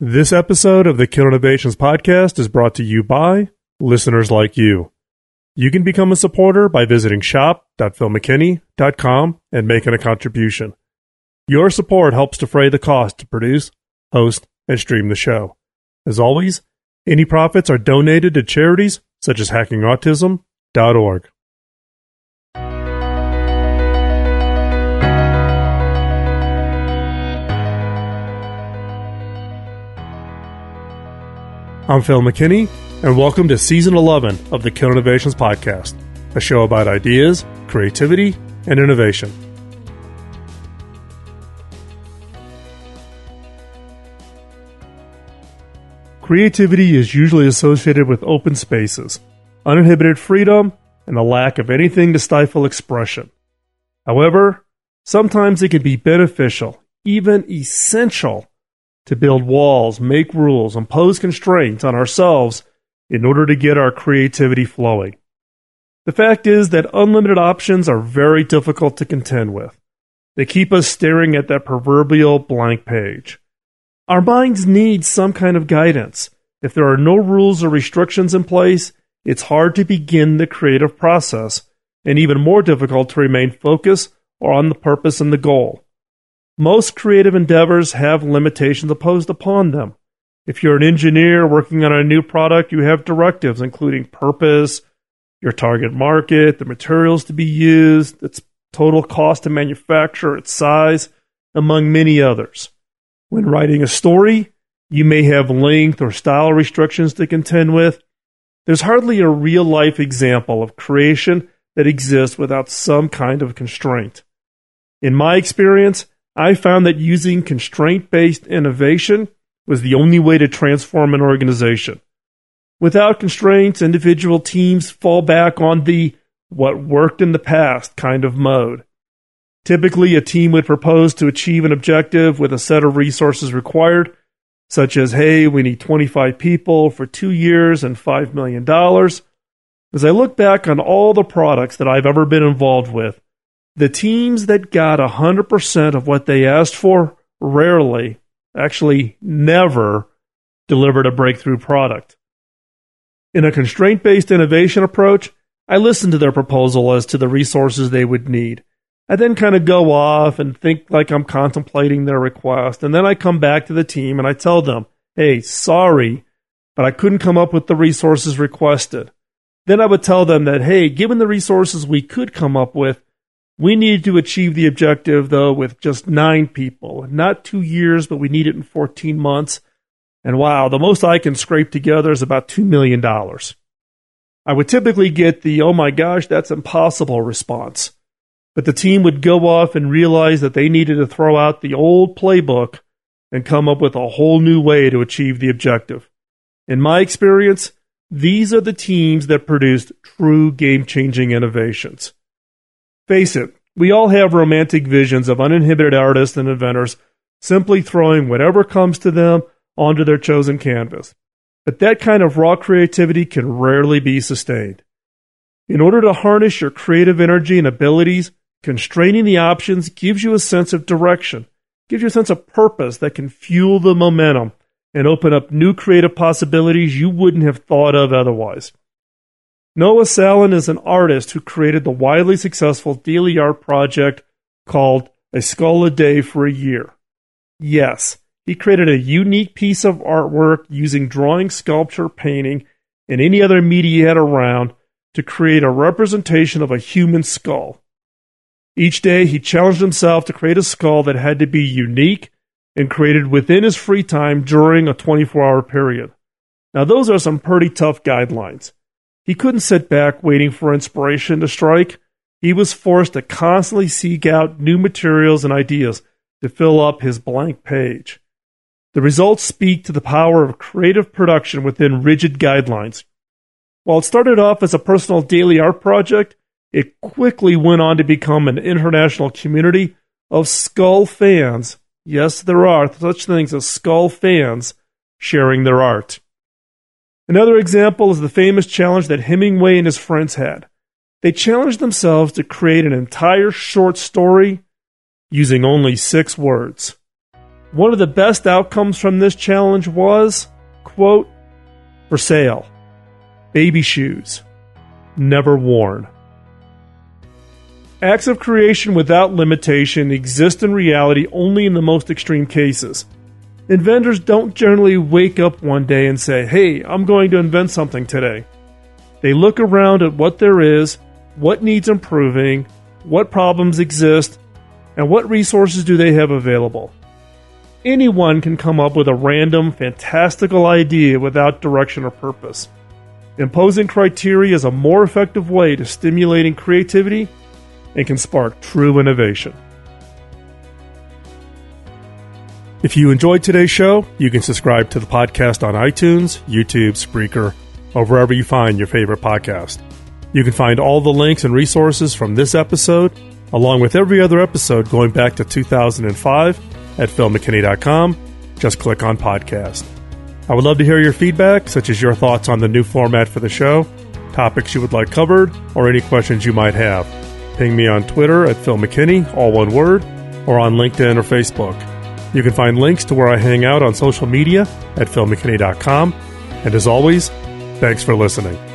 This episode of the Killer Innovations podcast is brought to you by listeners like you. You can become a supporter by visiting shop.philmckinney.com and making a contribution. Your support helps defray the cost to produce, host, and stream the show. As always, any profits are donated to charities such as hackingautism.org. I'm Phil McKinney, and welcome to Season 11 of the Killer Innovations Podcast, a show about ideas, creativity, and innovation. Creativity is usually associated with open spaces, uninhibited freedom, and a lack of anything to stifle expression. However, sometimes it can be beneficial, even essential, to build walls, make rules, impose constraints on ourselves in order to get our creativity flowing. The fact is that unlimited options are very difficult to contend with. They keep us staring at that proverbial blank page. Our minds need some kind of guidance. If there are no rules or restrictions in place, it's hard to begin the creative process, and even more difficult to remain focused or on the purpose and the goal. Most creative endeavors have limitations imposed upon them. If you're an engineer working on a new product, you have directives including purpose, your target market, the materials to be used, its total cost to manufacture, its size, among many others. When writing a story, you may have length or style restrictions to contend with. There's hardly a real life example of creation that exists without some kind of constraint. In my experience, I found that using constraint based innovation was the only way to transform an organization. Without constraints, individual teams fall back on the what worked in the past kind of mode. Typically, a team would propose to achieve an objective with a set of resources required, such as, hey, we need 25 people for two years and $5 million. As I look back on all the products that I've ever been involved with, the teams that got 100% of what they asked for rarely, actually never, delivered a breakthrough product. In a constraint based innovation approach, I listen to their proposal as to the resources they would need. I then kind of go off and think like I'm contemplating their request. And then I come back to the team and I tell them, hey, sorry, but I couldn't come up with the resources requested. Then I would tell them that, hey, given the resources we could come up with, we need to achieve the objective, though, with just nine people. Not two years, but we need it in 14 months. And wow, the most I can scrape together is about $2 million. I would typically get the, oh my gosh, that's impossible response. But the team would go off and realize that they needed to throw out the old playbook and come up with a whole new way to achieve the objective. In my experience, these are the teams that produced true game changing innovations. Face it, we all have romantic visions of uninhibited artists and inventors simply throwing whatever comes to them onto their chosen canvas. But that kind of raw creativity can rarely be sustained. In order to harness your creative energy and abilities, constraining the options gives you a sense of direction, gives you a sense of purpose that can fuel the momentum and open up new creative possibilities you wouldn't have thought of otherwise. Noah Scalin is an artist who created the widely successful daily art project called A Skull a Day for a Year. Yes, he created a unique piece of artwork using drawing, sculpture, painting, and any other media he had around to create a representation of a human skull. Each day, he challenged himself to create a skull that had to be unique and created within his free time during a 24 hour period. Now, those are some pretty tough guidelines. He couldn't sit back waiting for inspiration to strike. He was forced to constantly seek out new materials and ideas to fill up his blank page. The results speak to the power of creative production within rigid guidelines. While it started off as a personal daily art project, it quickly went on to become an international community of skull fans. Yes, there are such things as skull fans sharing their art. Another example is the famous challenge that Hemingway and his friends had. They challenged themselves to create an entire short story using only six words. One of the best outcomes from this challenge was, quote, for sale, baby shoes, never worn. Acts of creation without limitation exist in reality only in the most extreme cases. Inventors don't generally wake up one day and say, hey, I'm going to invent something today. They look around at what there is, what needs improving, what problems exist, and what resources do they have available. Anyone can come up with a random, fantastical idea without direction or purpose. Imposing criteria is a more effective way to stimulating creativity and can spark true innovation. If you enjoyed today's show, you can subscribe to the podcast on iTunes, YouTube, Spreaker, or wherever you find your favorite podcast. You can find all the links and resources from this episode, along with every other episode going back to 2005 at philmckinney.com. Just click on podcast. I would love to hear your feedback, such as your thoughts on the new format for the show, topics you would like covered, or any questions you might have. Ping me on Twitter at Phil McKinney, all one word, or on LinkedIn or Facebook. You can find links to where I hang out on social media at philmckinney.com. And as always, thanks for listening.